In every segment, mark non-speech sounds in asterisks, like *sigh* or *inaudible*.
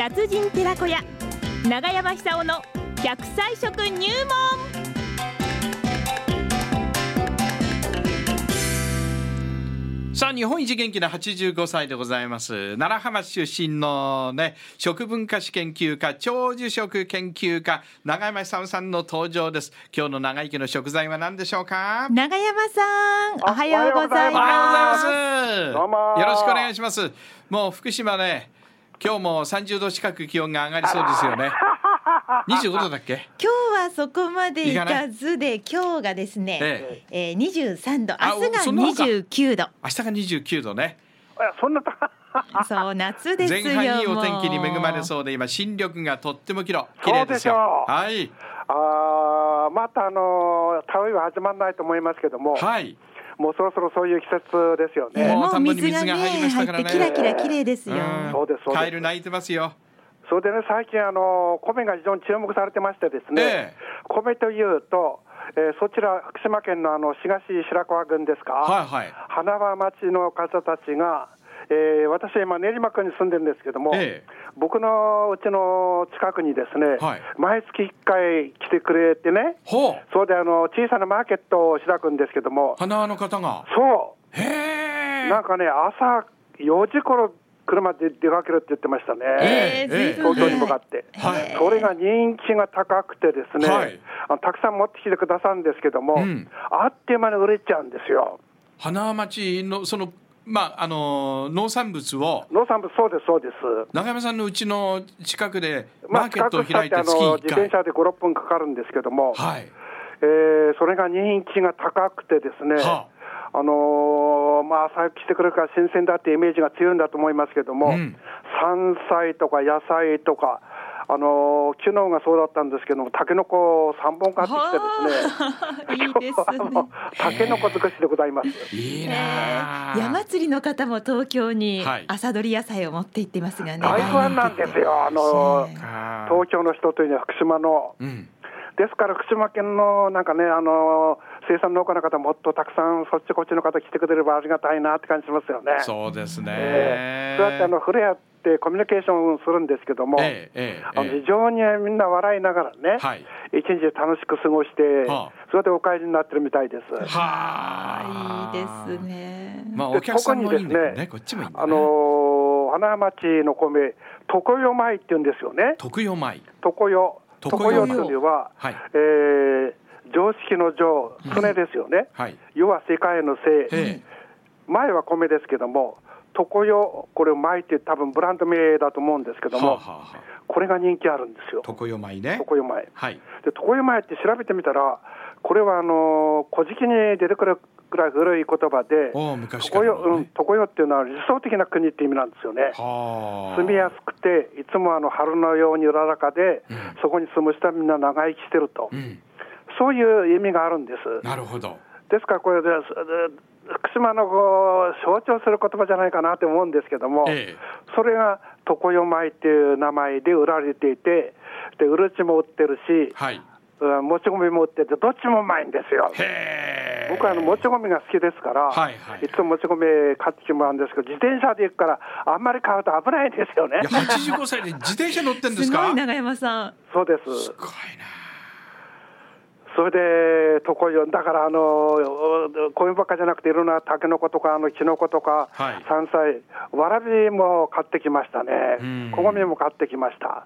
達人寺子屋長山久夫の100歳食入門。さあ日本一元気な85歳でございます。奈良浜出身のね食文化史研究家長寿食研究家永山久夫さんの登場です。今日の長生きの食材は何でしょうか？長山さんおはようございおはようござます。います。どうもよろしくお願いします。もう福島ね今日も30度近く気温が上がりそうですよね。25度だっけ？今日はそこまでいいかずで今日がですね、ええ。ー、23度。あ明日がそんなもんか29度。明日が29度ね。いやそんな高そう夏ですよ前半いいお天気に恵まれうそうで今新緑がとってもきれい綺麗ですよ。はい。あーまたあのー田植えは始まらないと思いますけども、はいもうそろそろそういう季節ですよね。えーもう水がね入ってキラキラ綺麗ですよ、うん。そうですそうです。カエル鳴いてますよ。それでね最近あのー米が非常に注目されてましてですね、ええ。米というと、えーそちら福島県のあの東白川郡ですか、はいはい。花輪町の方たちが、えー私は今練馬区に住んでるんですけども、ええ僕のうちの近くにですね、はい。毎月1回来てくれてね、ほう。そうであの小さなマーケットを開くんですけども、花輪の方が。そへえう、なんかね、朝4時頃車で出かけるって言ってましたね、東京に向かって。はい。それが人気が高くてですね、はい。あのたくさん持ってきてくださるんですけども、うん。あっという間に売れちゃうんですよ。花輪町のそのまああの農産物を農産物、そうです、そうです。長山さんのうちの近くでまあ、マーケットを開いて月1したってあの自転回車で5、6分かかるんですけども、はい。えーそれが人気が高くてですね、はあのーまあ、朝来てくれるから新鮮だってイメージが強いんだと思いますけども、うん。山菜とか野菜とか、あのー昨日がそうだったんですけども、たけのこ3本買ってきてですね、いいです今日はもうね。たけのこ尽くしでございます。いいえな山釣りの方も東京にはい。朝取り野菜を持って行ってますがね。大不安なんですよ、あの東京の人というのは福島の。うん。ですから福島県のなんかね、あの生産農家の方、もっとたくさんそっちこっちの方来てくれればありがたいなって感じしますよね。そうですね。ええそうやってあの触れ合ってコミュニケーションするんですけども、ええええあのええ非常にみんな笑いながらね、はい。一日楽しく過ごして、はあ。それでお帰りになってるみたいです。はあ。いいですね。でまあお客さんもいいんだよね特にですねこっちもいいんだね。あのー花町の米、常世米って言うんですよね、特用米。常世。常というのは、はい。えー常識の常、常ですよね。はい。世は世界のえせい、え。前は米ですけども、常世、これを米って多分ブランド名だと思うんですけども、はあはあはあ。これが人気あるんですよ、特用米ね。常世米。はい。で常世米って調べてみたら、これはあのー古事記に出てくるくらい古い言葉で、おお昔か常世、うん常世っていうのは理想的な国って意味なんですよね。はあ。住みやすくて、いつもあの春のようにうららかで、うん。そこに住む人はみんな長生きしてると、うん。そういう意味があるんです。なるほど。ですから、これで、で福島のこう象徴する言葉じゃないかなと思うんですけども、ええそれが常世米っていう名前で売られていて、でうるちも売ってるし、はいうんもち米も売ってて、どっちもうまいんですよ。僕はあのもち米が好きですから、はいはいいつももち米買ってきてもらうんですけど、自転車で行くから、あんまり買うと危ないですよねいや。85歳で自転車乗ってんですすかごい長山さん。そうです。すごいそれで、常世、だからあの、米ばっかじゃなくて、いろんなタケノコとか、あのキノコとか、はい。山菜、わらびも買ってきましたね。うん、小米も買ってきました。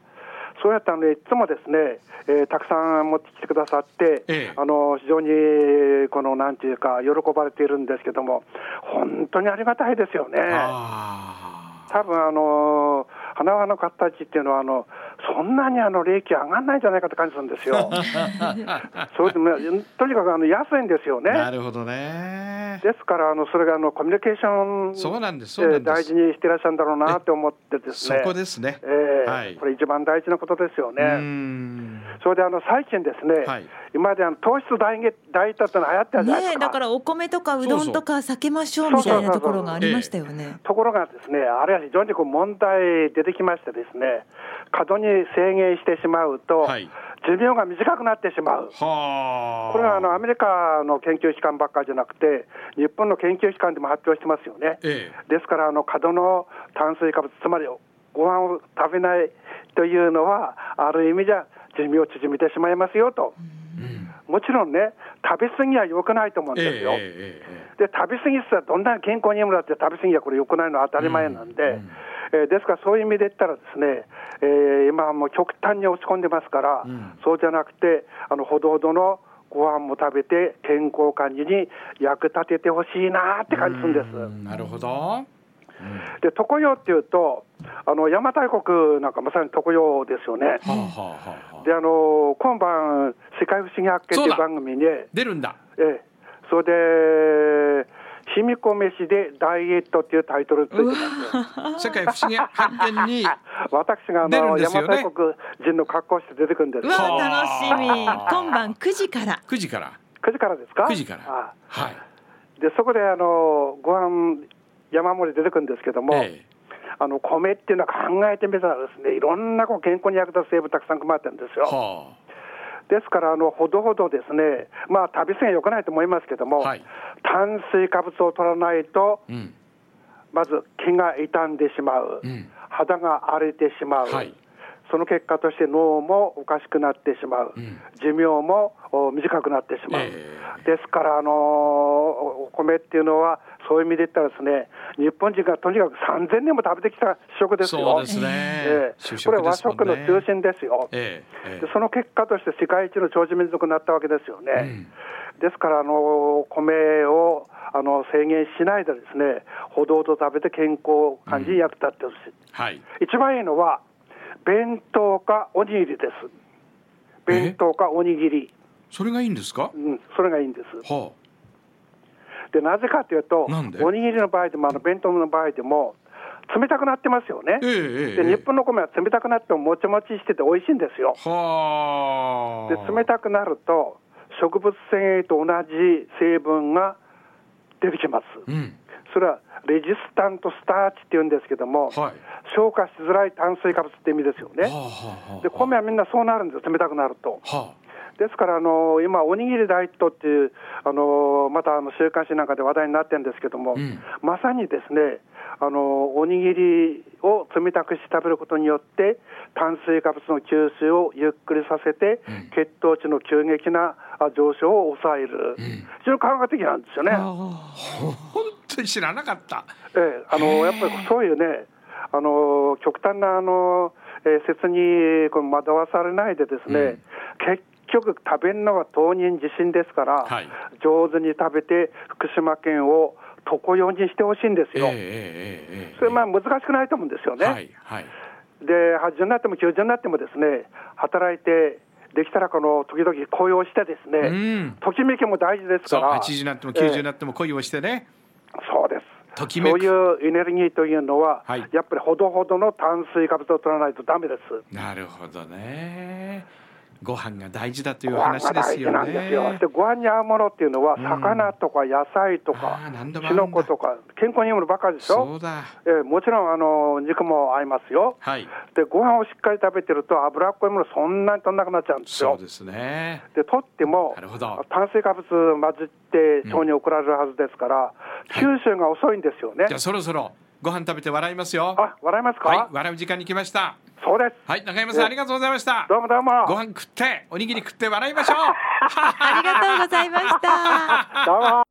そうやってあのいつもですね、えーたくさん持ってきてくださって、ええ。あの非常にこのなんていうか、喜ばれているんですけども、本当にありがたいですよね。あ多分あの花輪の方たちっていうのはあのそんなにあの利益上がらないんじゃないかって感じするんですよ。*laughs* それでもとにかくあの安いんですよあなね。るほどねですからあのそれがあのコミュニケーションそうなんですです大事にしてらっしゃるんだろうなって思ってですそね。こですねええはいこれ一番大事なことですようね。んそれであの最近ですね、はい今まであの糖質ダイエダイエットっての流行ってるじゃないですか。ねえだからお米とかうどんとか避けましょうそうみたいなそうそうそうところがありましたよね。ところがですね、あれは非常にこう問題出てきましてですね、過度に制限してしまうと、はい寿命が短くなってしまう。はあこれはあのアメリカの研究機関ばっかりじゃなくて、日本の研究機関でも発表してますよね。えですから、あの過度の炭水化物、つまりご飯を食べないというのは、ある意味じゃ寿命を縮めてしまいますよと。もちろんね、食べ過ぎは良くないと思うんですよ。ええで食べ過ぎってどんなに健康にものだって食べ過ぎはこれ良くないのは当たり前なんで、えーですからそういう意味で言ったらですね、えー今はもう極端に落ち込んでますから、そうじゃなくてあのほどほどのご飯も食べて健康管理に役立ててほしいなって感じするんです。うんなるほど。で常世っていうとあの邪馬台国なんかまさに常世ですよね。はあはあはあはあ。であの今晩「世界不思議発見」という番組で出るんだ。ええ、それで「卑弥呼飯でダイエット」っていうタイトルついてます世界不思議発見に私があ出るんのですよね。邪馬台国人の格好をして出てくるんです楽しみ。今晩9時から。9時から。9時からですか？9時から。あはい。でそこであのご飯山盛り出てくるんですけども、ええ。あの米っていうのは考えてみたらですねいろんなこう健康に役立つ成分たくさん含まれてるんですよ。はですからあのほどほどですねまあ食べ過ぎは良くないと思いますけども、はい。炭水化物を取らないとあうん。まず気が傷んでしまう、うん。肌が荒れてしまう、はいその結果として脳もおかしくなってしまう、ん。寿命もお短くなってしまう、えですから、あのーお米っていうのは、そういう意味で言ったらですね、日本人がとにかく3000年も食べてきた主食ですよ。そえこれ和食のね中心ですよ。えええでその結果として世界一の長寿民族になったわけですよね。ですから、あの米をあの制限しないでですね、ほどほど食べて健康管理に役立ってほしい。えはい。一番いいのは、弁当かおにぎりです。弁当かおにぎり。それがいいんですか？うん、それがいいんです。はでなぜかというとおにぎりの場合でも、あの弁当の場合でも、冷たくなってますよね。ええええで日本の米は冷たくなってももちもちしてて美味しいんですよ。あはであ冷たくなると、植物繊維と同じ成分が出てきます。うんそれはレジスタントスターチっていうんですけども、はい。消化しづらい炭水化物って意味ですよね。はあはあはあで米はみんなそうなるんですよ、冷たくなると。はですから、あの今、おにぎりダイエットっていう、あのまたあの週刊誌なんかで話題になってるんですけども、うん。まさにですね、あのおにぎりを冷たくして食べることによって、炭水化物の吸収をゆっくりさせて、血糖値の急激なあ上昇を抑える、非常に科学的なんですよね。あ。本当に知らなかった。ええ、あのやっぱりそういうね、あの極端なあの、えー説にこう惑わされないで、ですね、結局、食べるのは当人自身ですから、はい。上手に食べて、福島県を常用にしてほしいんですよ。ええそれまあ難しくないと思うんですよね。はいはい。で80になっても90になってもですね働いてできたらこの時々雇用してですね、うん。ときめきも大事ですそうから80になっても90にえなっても恋をしてね。えそうですときめく。そういうエネルギーというのは、はい。やっぱりほどほどの炭水化物を取らないとダメです。なるほどねご飯が大事だという話ですよ。ねでご飯に合うものっていうのは、魚とか野菜とかあー何でも合うんだキノコとか健康にいいものばっかりでしょ？そうだええもちろんあの肉も合いますよ。はいでご飯をしっかり食べてると脂っこいものそんなに取んなくなっちゃうんですよそう。ですねで取ってもなるほど炭水化物混じって腸に送られるはずですから、吸収が遅いんですよね。じゃあそろそろご飯食べて笑いますよあ、笑いますか、はい笑う時間に来ましたそうです。はい中山さんありがとうございましたどうもどうも。ご飯食っておにぎり食って笑いましょう *laughs* ありがとうございました *laughs* どうも。